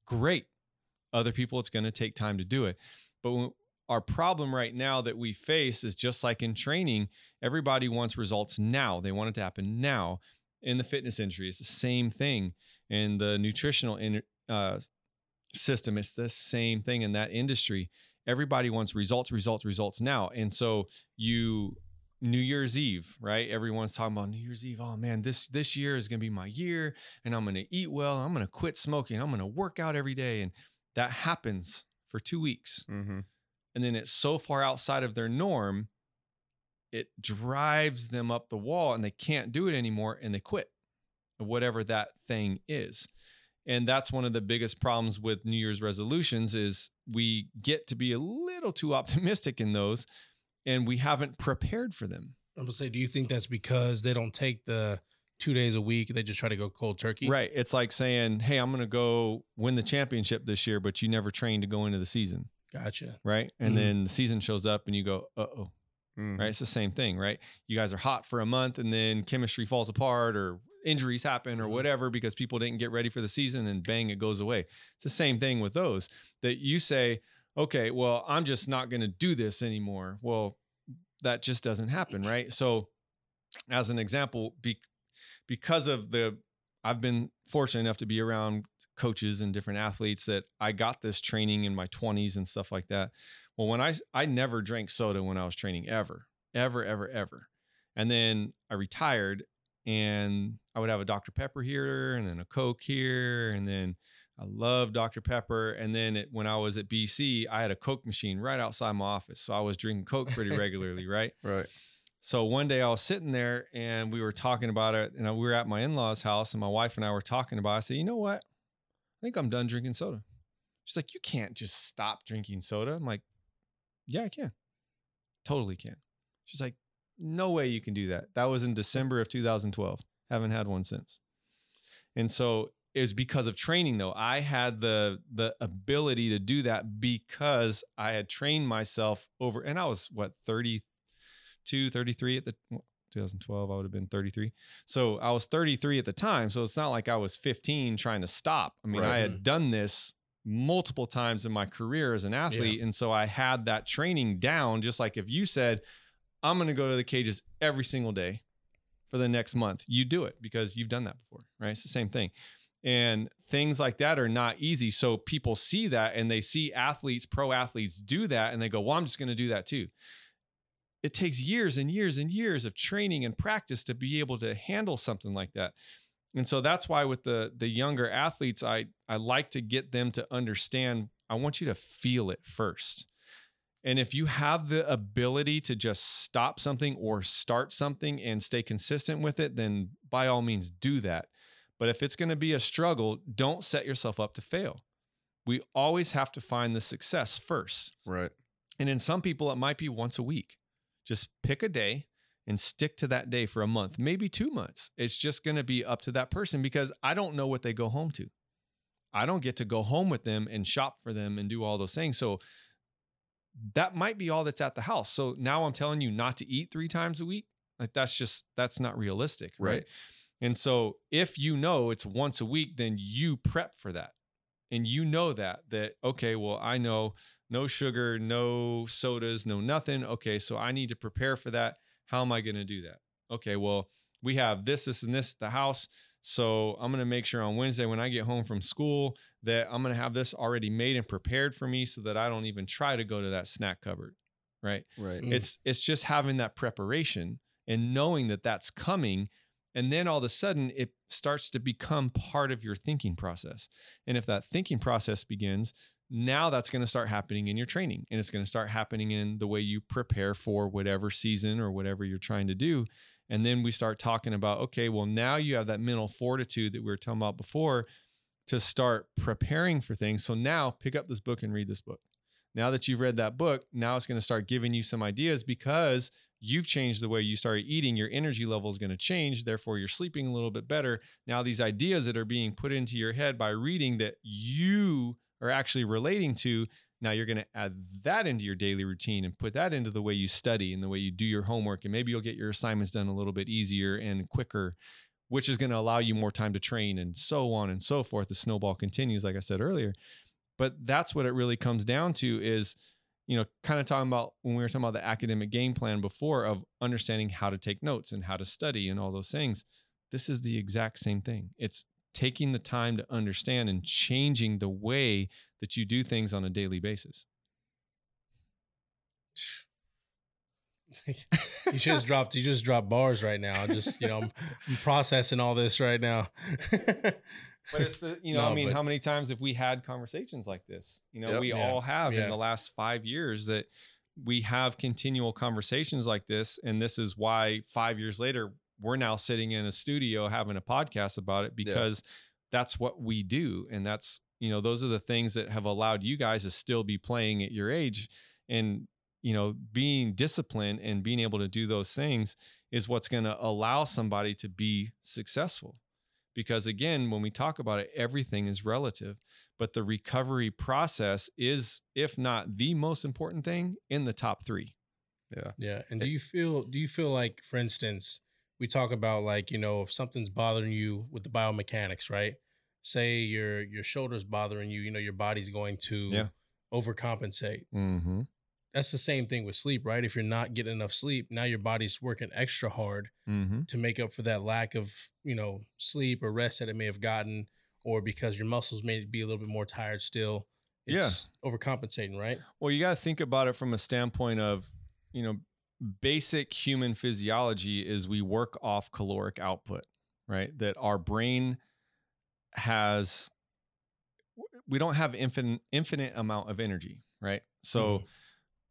Great. Other people, it's going to take time to do it. But when, our problem right now that we face is just like in training, everybody wants results now. They want it to happen now. In the fitness industry, it's the same thing. In the nutritional in, uh, system, it's the same thing in that industry. Everybody wants results, results, results now. And so you New Year's Eve, right? Everyone's talking about New Year's Eve. Oh man, this this year is gonna be my year, and I'm gonna eat well. I'm gonna quit smoking. I'm gonna work out every day, and that happens for two weeks Mm-hmm. And then it's so far outside of their norm it drives them up the wall and they can't do it anymore and they quit whatever that thing is and that's one of the biggest problems with new year's resolutions is we get to be a little too optimistic in those and we haven't prepared for them I'm gonna say, do you think that's because they don't take the two days a week? They just try to go cold turkey. right it's like saying hey i'm going to go win the championship this year but you never trained to go into the season Gotcha. right and Mhm. then the season shows up and you go uh-oh Mm-hmm. right? It's the same thing, right? You guys are hot for a month and then chemistry falls apart or injuries happen or Mhm. whatever because people didn't get ready for the season and bang, it goes away. It's the same thing with those that you say, okay, well, I'm just not going to do this anymore. Well, that just doesn't happen, right? So, as an example, be, because of the, I've been fortunate enough to be around coaches and different athletes that I got this training in my 20s and stuff like that. Well, when I I never drank soda when I was training ever, ever, ever, ever. And then I retired and I would have a Dr. Pepper here and then a Coke here and then I love Dr. Pepper. And then it, when I was at BC, I had a Coke machine right outside my office. So I was drinking Coke pretty regularly, right? Right. So one day I was sitting there and we were talking about it, and we were at my in-laws' house, and my wife and I were talking about. It. I said, "You know what? I think I'm done drinking soda." She's like, "You can't just stop drinking soda." I'm like, "Yeah, I can. Totally can." She's like, "No way you can do that." That was in December of 2012. Haven't had one since. And so it was because of training though. I had the the ability to do that because I had trained myself over and I was what 32, 33 at the 2012, I would have been 33. So I was 33 at the time. So it's not like I was 15 trying to stop. I mean, right. I had mm. done this multiple times in my career as an athlete. Yeah. And so I had that training down, just like if you said, I'm going to go to the cages every single day for the next month, you do it because you've done that before, right? It's the same thing. And things like that are not easy. So people see that and they see athletes, pro athletes do that and they go, well, I'm just going to do that too it takes years and years and years of training and practice to be able to handle something like that. And so that's why with the the younger athletes I I like to get them to understand I want you to feel it first. And if you have the ability to just stop something or start something and stay consistent with it, then by all means do that. But if it's going to be a struggle, don't set yourself up to fail. We always have to find the success first. Right. And in some people, it might be once a week. Just pick a day and stick to that day for a month, maybe two months. It's just going to be up to that person because I don't know what they go home to. I don't get to go home with them and shop for them and do all those things. So that might be all that's at the house. So now I'm telling you not to eat three times a week. Like that's just, that's not realistic. Right. right. And so if you know it's once a week, then you prep for that. And you know that, that, okay, well, I know no sugar, no sodas, no nothing. Okay, so I need to prepare for that. How am I going to do that? Okay, well, we have this, this, and this at the house. So I'm going to make sure on Wednesday when I get home from school that I'm going to have this already made and prepared for me so that I don't even try to go to that snack cupboard. Right. Right. Mm. It's it's just having that preparation and knowing that that's coming and then all of a sudden it starts to become part of your thinking process. And if that thinking process begins, now that's going to start happening in your training and it's going to start happening in the way you prepare for whatever season or whatever you're trying to do and then we start talking about okay well now you have that mental fortitude that we were talking about before to start preparing for things. So now pick up this book and read this book. Now that you've read that book now it's going to start giving you some ideas because you've changed the way you started eating. Your energy level is going to change therefore you're sleeping a little bit better. Now these ideas that are being put into your head by reading that you are actually relating to now you're going to add that into your daily routine and put that into the way you study and the way you do your homework and maybe you'll get your assignments done a little bit easier and quicker which is going to allow you more time to train and so on and so forth. The snowball continues like i said earlier. But that's what it really comes down to is you know kind of talking about when we were talking about the academic game plan before of understanding how to take notes and how to study and all those things this is the exact same thing. It's taking the time to understand and changing the way that you do things on a daily basis. you just dropped you just dropped bars right now. Just you know, I'm, I'm processing all this right now. but it's the you know, no, I mean, but, how many times have we had conversations like this? You know, yep, we yeah, all have yeah. in the last five years that we have continual conversations like this, and this is why five years later we're now sitting in a studio having a podcast about it because yeah. that's what we do and that's you know those are the things that have allowed you guys to still be playing at your age and you know being disciplined and being able to do those things is what's going to allow somebody to be successful. Because again when we talk about it everything is relative but the recovery process is if not the most important thing in the top 3 yeah. Yeah and eh do you feel do you feel like for instance we talk about like you know if something's bothering you with the biomechanics right say your your shoulders bothering you you know your body's going to yeah. overcompensate mm-hmm. that's the same thing with sleep right if you're not getting enough sleep now your body's working extra hard mm-hmm. to make up for that lack of you know sleep or rest that it may have gotten or because your muscles may be a little bit more tired still it's yeah. overcompensating right well you got to think about it from a standpoint of you know basic human physiology is we work off caloric output, right? That our brain has we don't have infinite infinite amount of energy, right? So mm.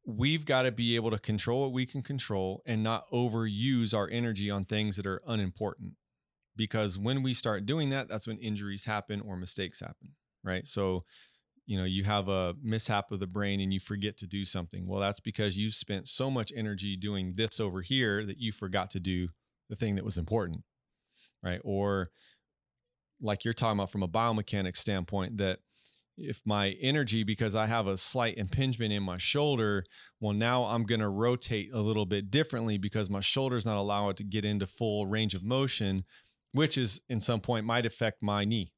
we've got to be able to control what we can control and not overuse our energy on things that are unimportant. Because when we start doing that, that's when injuries happen or mistakes happen, right? So, you know, you have a mishap of the brain and you forget to do something. Well, that's because you spent so much energy doing this over here that you forgot to do the thing that was important, right? Or like you're talking about from a biomechanics standpoint, that if my energy because I have a slight impingement in my shoulder, well, now I'm going to rotate a little bit differently because my shoulder's not allowed to get into full range of motion, which is in some point might affect my knee.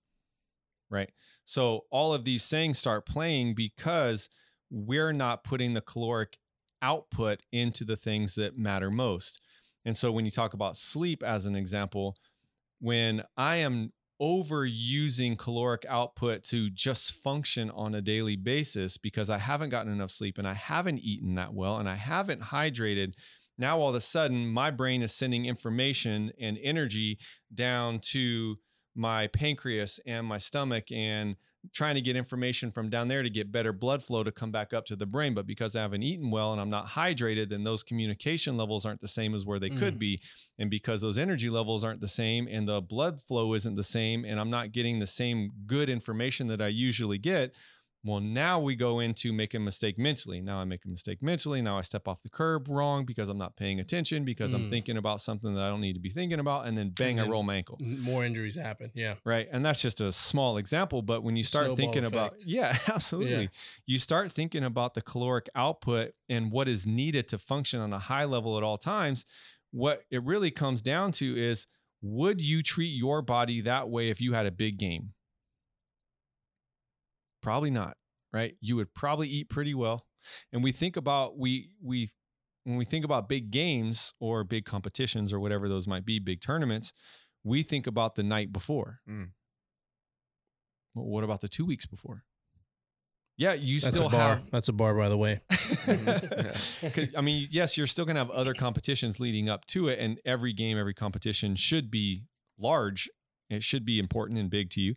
Right. So all of these things start playing because we're not putting the caloric output into the things that matter most. And so when you talk about sleep as an example, when I am overusing caloric output to just function on a daily basis because I haven't gotten enough sleep and I haven't eaten that well and I haven't hydrated. Now, all of a sudden, my brain is sending information and energy down to my pancreas and my stomach and trying to get information from down there to get better blood flow to come back up to the brain. But because I haven't eaten well and I'm not hydrated, then those communication levels aren't the same as where they mm. could be. And because those energy levels aren't the same and the blood flow isn't the same, and I'm not getting the same good information that I usually get, well, now we go into making a mistake mentally. Now I make a mistake mentally. Now I step off the curb wrong because I'm not paying attention because mm. I'm thinking about something that I don't need to be thinking about. And then bang, and I roll my ankle. More injuries happen. Yeah. Right. And that's just a small example. But when you start Snowball thinking effect. about, yeah, absolutely. Yeah. You start thinking about the caloric output and what is needed to function on a high level at all times. What it really comes down to is would you treat your body that way if you had a big game? Probably not, right? You would probably eat pretty well. And we think about we we when we think about big games or big competitions or whatever those might be, big tournaments, we think about the night before. Mm. Well, what about the two weeks before? Yeah, you That's still a bar. have. That's a bar, by the way. I mean, yes, you're still going to have other competitions leading up to it, and every game, every competition should be large. It should be important and big to you.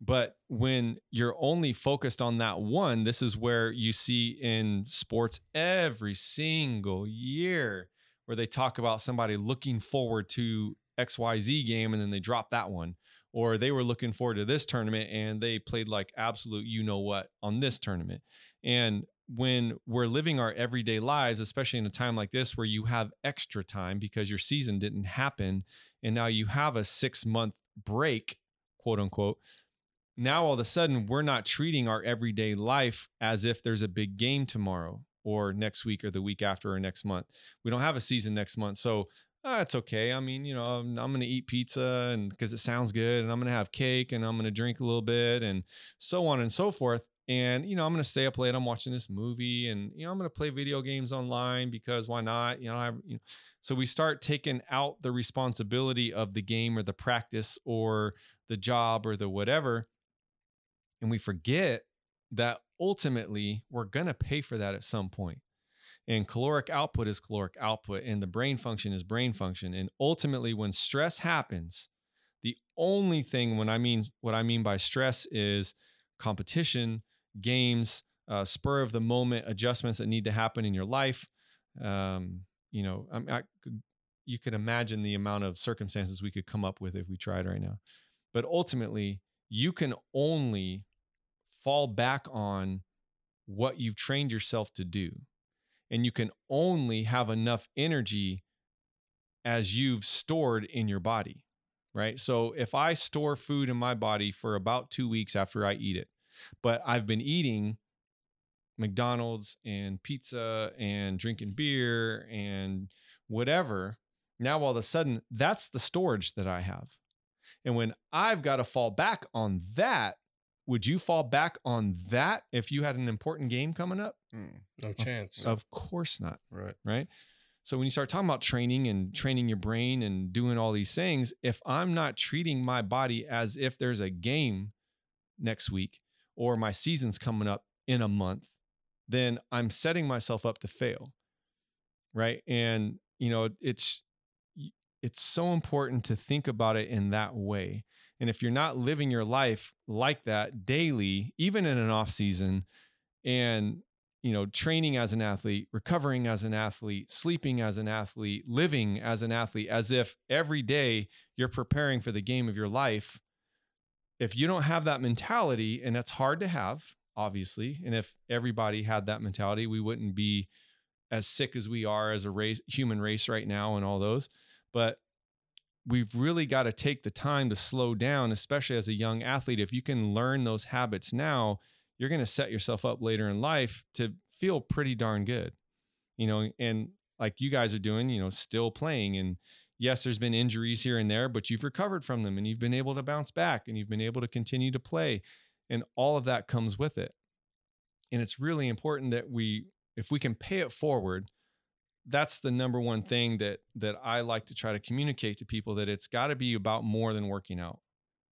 But when you're only focused on that one, this is where you see in sports every single year where they talk about somebody looking forward to XYZ game and then they drop that one. Or they were looking forward to this tournament and they played like absolute you know what on this tournament. And when we're living our everyday lives, especially in a time like this where you have extra time because your season didn't happen and now you have a six month break, quote unquote, now all of a sudden we're not treating our everyday life as if there's a big game tomorrow or next week or the week after or next month. We don't have a season next month. So uh, it's okay. I mean, you know, I'm, I'm going to eat pizza and because it sounds good and I'm going to have cake and I'm going to drink a little bit and so on and so forth. And, you know, I'm going to stay up late. I'm watching this movie and, you know, I'm going to play video games online because why not? You know, I, you know, so we start taking out the responsibility of the game or the practice or the job or the whatever and we forget that ultimately we're going to pay for that at some point. And caloric output is caloric output, and the brain function is brain function. And ultimately, when stress happens, the only thing when I mean what I mean by stress is competition, games, uh, spur of the moment adjustments that need to happen in your life. Um, you know, I, I you could imagine the amount of circumstances we could come up with if we tried right now. But ultimately, you can only fall back on what you've trained yourself to do. And you can only have enough energy as you've stored in your body, right? So if I store food in my body for about two weeks after I eat it, but I've been eating McDonald's and pizza and drinking beer and whatever, now all of a sudden that's the storage that I have. And when I've got to fall back on that, would you fall back on that if you had an important game coming up? Mm, no chance. Of, of course not. Right. Right. So when you start talking about training and training your brain and doing all these things, if I'm not treating my body as if there's a game next week or my season's coming up in a month, then I'm setting myself up to fail. Right. And, you know, it's, it's so important to think about it in that way. And if you're not living your life like that daily, even in an off season, and you know, training as an athlete, recovering as an athlete, sleeping as an athlete, living as an athlete, as if every day you're preparing for the game of your life. If you don't have that mentality, and that's hard to have, obviously, and if everybody had that mentality, we wouldn't be as sick as we are as a race, human race right now, and all those. But we've really got to take the time to slow down, especially as a young athlete. If you can learn those habits now, you're going to set yourself up later in life to feel pretty darn good. You know, and like you guys are doing, you know, still playing and yes, there's been injuries here and there, but you've recovered from them and you've been able to bounce back and you've been able to continue to play and all of that comes with it. And it's really important that we if we can pay it forward, that's the number one thing that that I like to try to communicate to people that it's got to be about more than working out.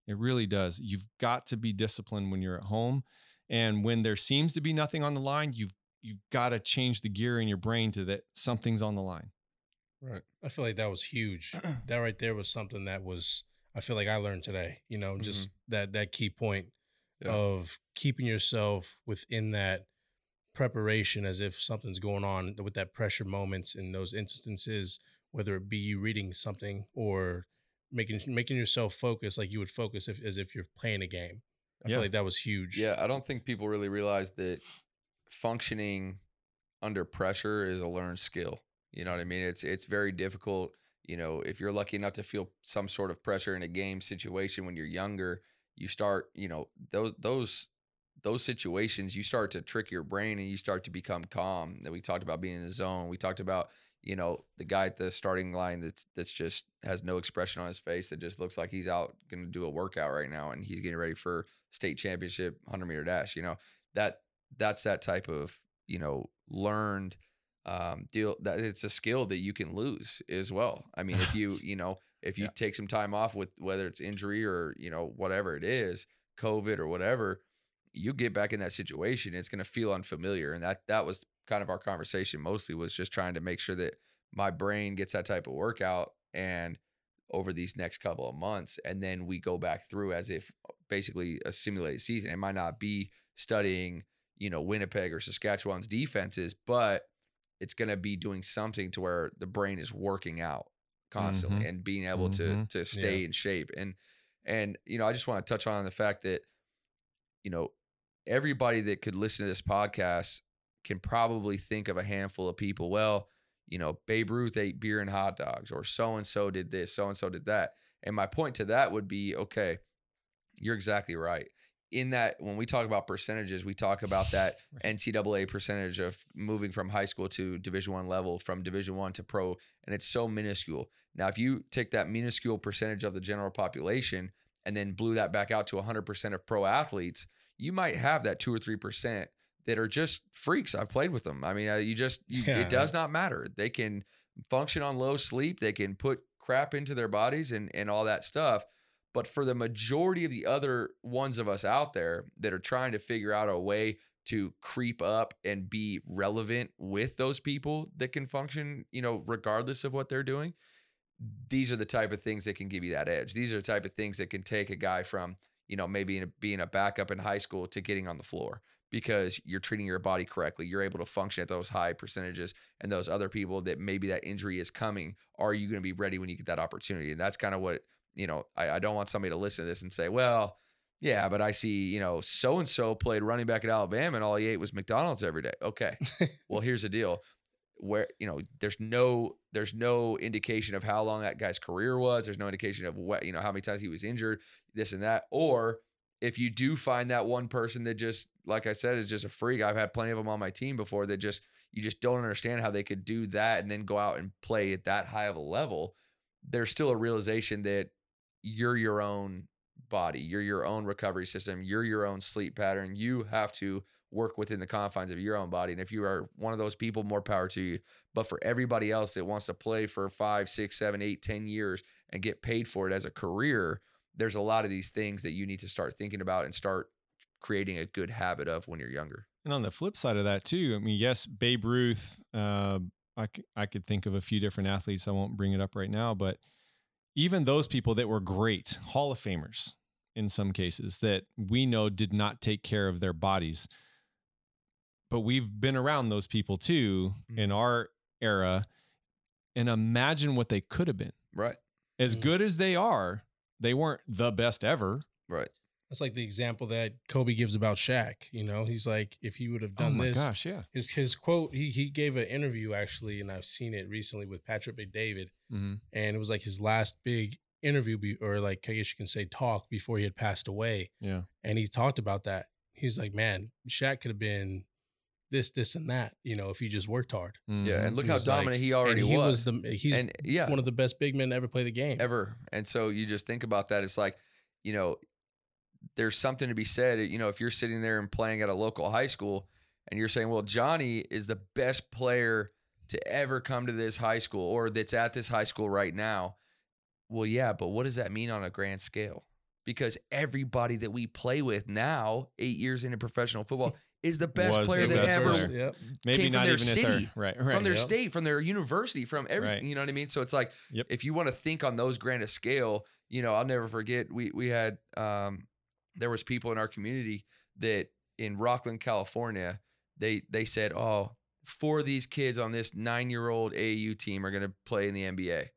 It really does. You've got to be disciplined when you're at home and when there seems to be nothing on the line, you've you've got to change the gear in your brain to that something's on the line. Right. I feel like that was huge. that right there was something that was I feel like I learned today, you know, just mm-hmm. that that key point yeah. of keeping yourself within that preparation as if something's going on with that pressure moments in those instances whether it be you reading something or making making yourself focus like you would focus if as if you're playing a game I yeah. feel like that was huge. Yeah, I don't think people really realize that functioning under pressure is a learned skill. You know what I mean? It's it's very difficult. You know, if you're lucky enough to feel some sort of pressure in a game situation when you're younger, you start, you know, those those those situations, you start to trick your brain and you start to become calm. That we talked about being in the zone. We talked about, you know, the guy at the starting line that's that's just has no expression on his face that just looks like he's out going to do a workout right now and he's getting ready for state championship 100 meter dash. You know that that's that type of you know learned um, deal that it's a skill that you can lose as well. I mean, if you you know if you yeah. take some time off with whether it's injury or you know whatever it is, COVID or whatever, you get back in that situation, it's going to feel unfamiliar, and that that was kind of our conversation mostly was just trying to make sure that my brain gets that type of workout and over these next couple of months and then we go back through as if basically a simulated season it might not be studying you know winnipeg or saskatchewan's defenses but it's going to be doing something to where the brain is working out constantly mm-hmm. and being able mm-hmm. to to stay yeah. in shape and and you know i just want to touch on the fact that you know everybody that could listen to this podcast can probably think of a handful of people well you know, Babe Ruth ate beer and hot dogs, or so and so did this, so and so did that. And my point to that would be okay, you're exactly right. In that, when we talk about percentages, we talk about that NCAA percentage of moving from high school to Division One level, from Division One to pro, and it's so minuscule. Now, if you take that minuscule percentage of the general population and then blew that back out to 100% of pro athletes, you might have that two or three percent that are just freaks. I've played with them. I mean, you just you, yeah. it does not matter. They can function on low sleep. They can put crap into their bodies and and all that stuff. But for the majority of the other ones of us out there that are trying to figure out a way to creep up and be relevant with those people that can function, you know, regardless of what they're doing, these are the type of things that can give you that edge. These are the type of things that can take a guy from, you know, maybe being a backup in high school to getting on the floor because you're treating your body correctly. You're able to function at those high percentages, and those other people that maybe that injury is coming, are you going to be ready when you get that opportunity? And that's kind of what you know. I, I don't want somebody to listen to this and say, well. Yeah, but I see, you know, so and so played running back at Alabama and all he ate was McDonald's every day. Okay. well, here's the deal. Where, you know, there's no there's no indication of how long that guy's career was. There's no indication of what, you know, how many times he was injured, this and that. Or if you do find that one person that just, like I said, is just a freak, I've had plenty of them on my team before that just, you just don't understand how they could do that and then go out and play at that high of a level. There's still a realization that you're your own body, you're your own recovery system, you're your own sleep pattern. You have to work within the confines of your own body. And if you are one of those people, more power to you. But for everybody else that wants to play for five, six, seven, eight, ten years and get paid for it as a career, there's a lot of these things that you need to start thinking about and start creating a good habit of when you're younger. And on the flip side of that too, I mean, yes, Babe Ruth. Uh, I I could think of a few different athletes. I won't bring it up right now, but even those people that were great Hall of Famers in some cases that we know did not take care of their bodies. But we've been around those people too in Mhm. our era. And imagine what they could have been. Right. As Mhm. good as they are, they weren't the best ever. Right. That's like the example that Kobe gives about Shaq. You know, he's like, if he would have Oh done my this, gosh, yeah. his his quote, he he gave an interview actually, and I've seen it recently with Patrick Bet-David, hmm and it was like his last big interview, be, or like I guess you can say talk before he had passed away, Yeah. and he talked about that. He's like, man, Shaq could have been this, this, and that, you know, if he just worked hard. Yeah. Mhm. And look He how was like- dominant he already and he was. the he's and yeah, one of the best big men to ever play the game. ever. And so you just think about that. It's like, you know, there's something to be said. You know, if you're sitting there and playing at a local high school and you're saying, well, Johnny is the best player to ever come to this high school or that's at this high school right now. Well, yeah, but what does that mean on a grand scale? Because everybody that we play with now, eight years into professional football, is the best Was player the that best ever player. Yep. Maybe came from their even city, their right, right. from their Yep. state, from their university, from everything. Right. You know what I mean? So it's like Yep. if you want to think on those grand of scale, you know, I'll never forget we we had um there was people in our community that in Rocklin, California, they they said, "Oh, four of these kids on this 9-year-old AAU team are going to play in the NBA."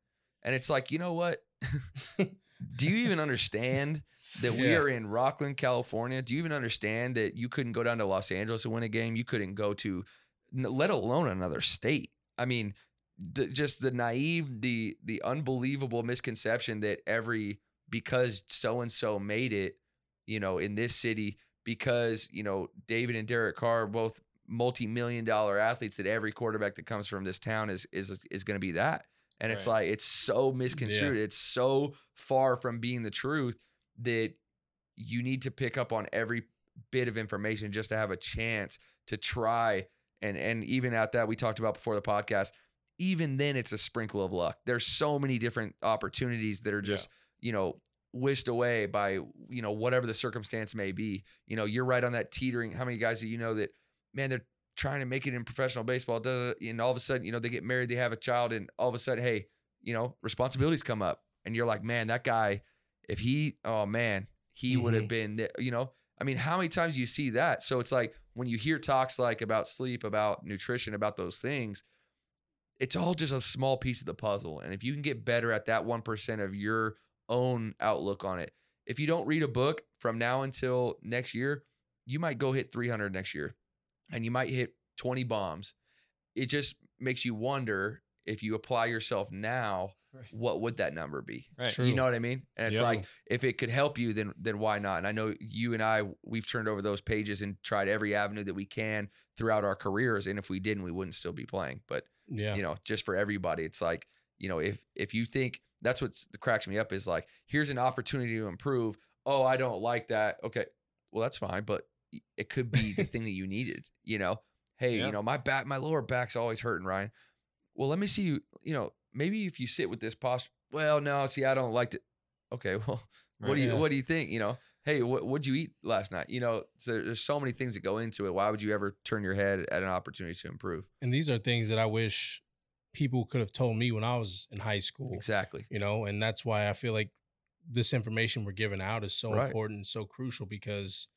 And it's like, "You know what? Do you even understand that we are in Rocklin, California? Do you even understand that you couldn't go down to Los Angeles and win a game? You couldn't go to let alone another state. I mean, the, just the naive, the the unbelievable misconception that every because so and so made it, you know, in this city because you know David and Derek Carr are both multi-million dollar athletes that every quarterback that comes from this town is is is going to be that. And it's like it's so misconstrued. It's so far from being the truth that you need to pick up on every bit of information just to have a chance to try and and even at that we talked about before the podcast even then it's a sprinkle of luck. There's so many different opportunities that are just you know whisked away by you know whatever the circumstance may be. You know you're right on that teetering. How many guys do you know that man they're trying to make it in professional baseball da, and all of a sudden you know they get married they have a child and all of a sudden hey you know responsibilities come up. And you're like man that guy if he oh man he would have mm-hmm. been you know? I mean how many times do you see that? So it's like when you hear talks like about sleep about nutrition about those things it's all just a small piece of the puzzle. And if you can get better at that 1% of your own outlook on it if you don't read a book from now until next year you might go hit 300 next year and you might hit 20 bombs. It just makes you wonder if you apply yourself now Right. what would that number be Right. You know what i mean and it's Yep. like if it could help you then then why not and i know you and i we've turned over those pages and tried every avenue that we can throughout our careers and if we didn't we wouldn't still be playing but Yeah. you know just for everybody it's like you know if if you think that's what cracks me up is like here's an opportunity to improve oh i don't like that okay well that's fine but it could be the thing that you needed you know hey Yeah. you know my back my lower back's always hurting ryan well let me see you you know maybe if you sit with this posture well no see i don't like it okay well what do you Yeah. what do you think you know hey what what'd you eat last night you know so there's so many things that go into it why would you ever turn your head at an opportunity to improve And these are things that I wish people could have told me when I was in high school. exactly You know, and that's why I feel like this information we're giving out is so Right. important, so crucial because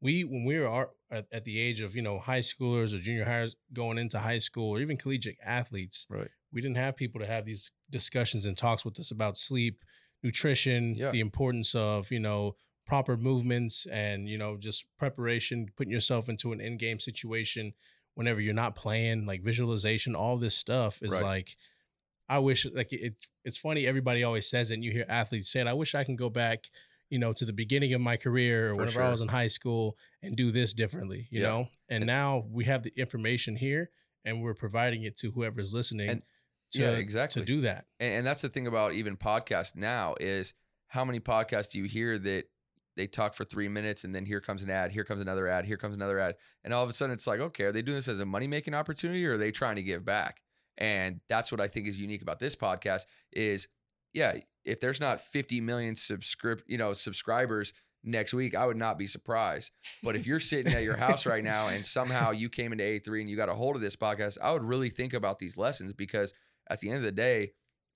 we when we were at, at the age of you know high schoolers or junior hires going into high school or even collegiate athletes, right we didn't have people to have these discussions and talks with us about sleep, nutrition, Yeah. the importance of, you know, proper movements and, you know, just preparation, putting yourself into an in-game situation whenever you're not playing, like visualization, all this stuff is Right. like I wish like it it's funny everybody always says it and you hear athletes say it. I wish I can go back, you know, to the beginning of my career or For whenever I was in high school and do this differently, you Yeah. know? And And- now we have the information here and we're providing it to whoever's listening And- to, yeah, exactly. to do that. and, and that's the thing about even podcasts now is how many podcasts do you hear that they talk for three minutes and then here comes an ad, here comes another ad, here comes another ad, and all of a sudden it's like, okay, are they doing this as a money making opportunity or are they trying to give back? And that's what I think is unique about this podcast is, yeah, if there's not 50 million subscript, you know, subscribers next week, I would not be surprised. But if you're sitting at your house right now and somehow you came into A3 and you got a hold of this podcast, I would really think about these lessons because at the end of the day,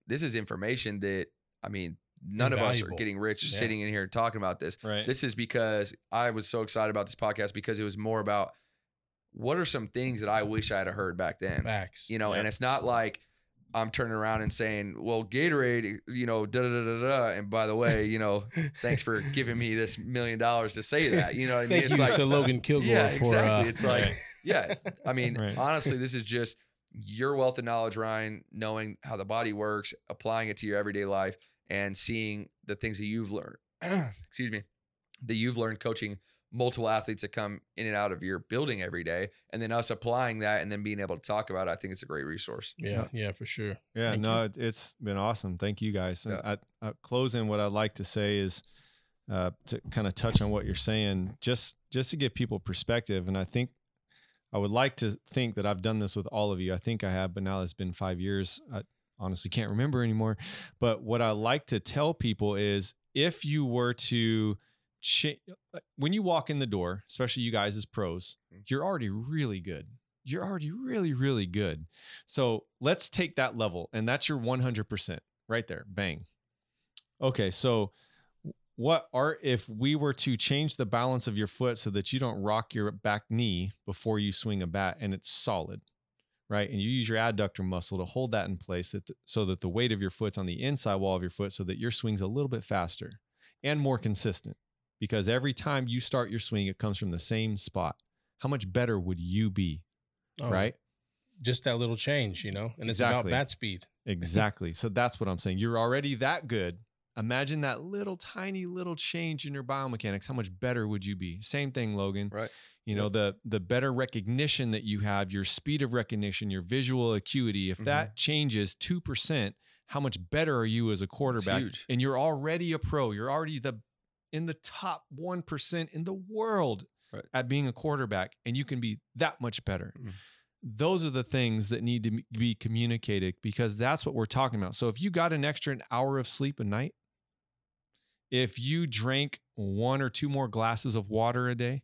this is information that I mean, none of us are getting rich Yeah. sitting in here talking about this. Right. This is because I was so excited about this podcast because it was more about what are some things that I wish I'd have heard back then? Facts. You know, Yep. and it's not like I'm turning around and saying, "Well, Gatorade, you know, da da da da da." And by the way, you know, thanks for giving me this million dollars to say that. You know what I mean? Thank it's you like, to Logan Kilgore yeah, for exactly. uh, it's like, Right. yeah. I mean, Right. honestly, this is just your wealth of knowledge, Ryan, knowing how the body works, applying it to your everyday life, and seeing the things that you've learned. excuse me, that you've learned coaching multiple athletes that come in and out of your building every day, and then us applying that and then being able to talk about it. I think it's a great resource. yeah, yeah, for sure. Yeah, Thank no, it, it's been awesome. Thank you guys. And Yeah. at, at closing, what I'd like to say is uh, to kind of touch on what you're saying, just just to give people perspective. And I think I would like to think that I've done this with all of you. I think I have, but now it's been five years. I honestly can't remember anymore. But what I like to tell people is if you were to cha- when you walk in the door, especially you guys as pros, Mm. you're already really good. You're already really, really good. So let's take that level, and that's your 100% right there. Bang. Okay, so what are if we were to change the balance of your foot so that you don't rock your back knee before you swing a bat and it's solid, right? And you use your adductor muscle to hold that in place that the, so that the weight of your foot's on the inside wall of your foot so that your swing's a little bit faster and more consistent. Because every time you start your swing, it comes from the same spot. How much better would you be, Oh, right? Just that little change, you know, and it's Exactly. about bat speed. Exactly. so that's what I'm saying. You're already that good. Imagine that little tiny little change in your biomechanics. How much better would you be? Same thing, Logan. Right. You know, the the better recognition that you have, your speed of recognition, your visual acuity, if Mhm. that changes 2%, how much better are you as a quarterback? huge. And you're already a pro. You're already the in the top 1% in the world Right. at being a quarterback and you can be that much better Mhm. those are the things that need to be communicated because that's what we're talking about. So if you got an extra an hour of sleep a night, if you drank one or two more glasses of water a day,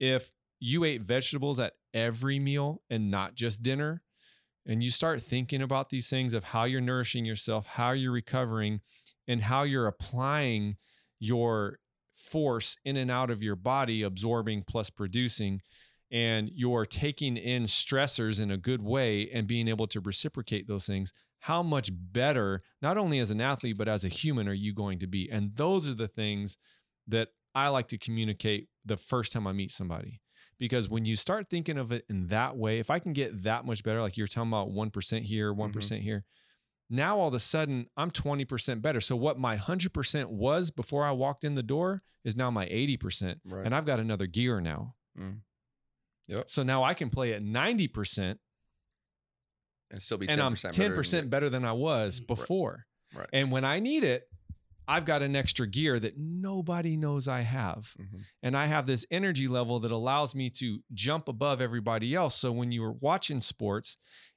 if you ate vegetables at every meal and not just dinner, and you start thinking about these things of how you're nourishing yourself, how you're recovering, and how you're applying your force in and out of your body, absorbing plus producing, and you're taking in stressors in a good way and being able to reciprocate those things, how much better, not only as an athlete, but as a human, are you going to be? And those are the things that I like to communicate the first time I meet somebody. Because when you start thinking of it in that way, if I can get that much better, like you're talking about 1% here, one mm-hmm. here, now all of a sudden I'm 20% better. So what my 100% was before I walked in the door is now my 80%. Right. And I've got another gear now. Mm. Yep. So now I can play at 90% and still be 10% and I'm better 10% than- better than I was before. Right. And when I need it, I've got an extra gear that nobody knows I have. Mhm. And I have this energy level that allows me to jump above everybody else. So when you are watching sports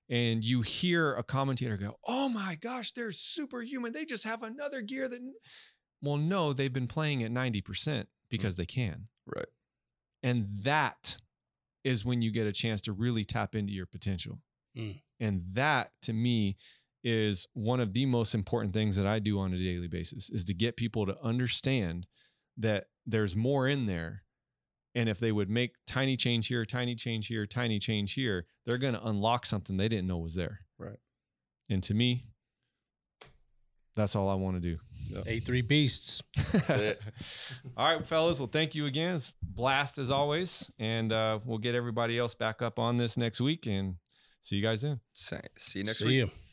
and you hear a commentator go, Oh my gosh, they're superhuman. They just have another gear that. Well, no, they've been playing at 90% because they can. Right. And that is when you get a chance to really tap into your potential. Mm. And that to me is one of the most important things that I do on a daily basis is to get people to understand that there's more in there. And if they would make tiny change here, tiny change here, tiny change here, they're going to unlock something they didn't know was there. Right. And to me, that's all I want to do. A3 beasts. it. all right, fellas. Well, thank you again. It's blast as always. And uh, we'll get everybody else back up on this next week and see you guys then. See you next week. See week. you.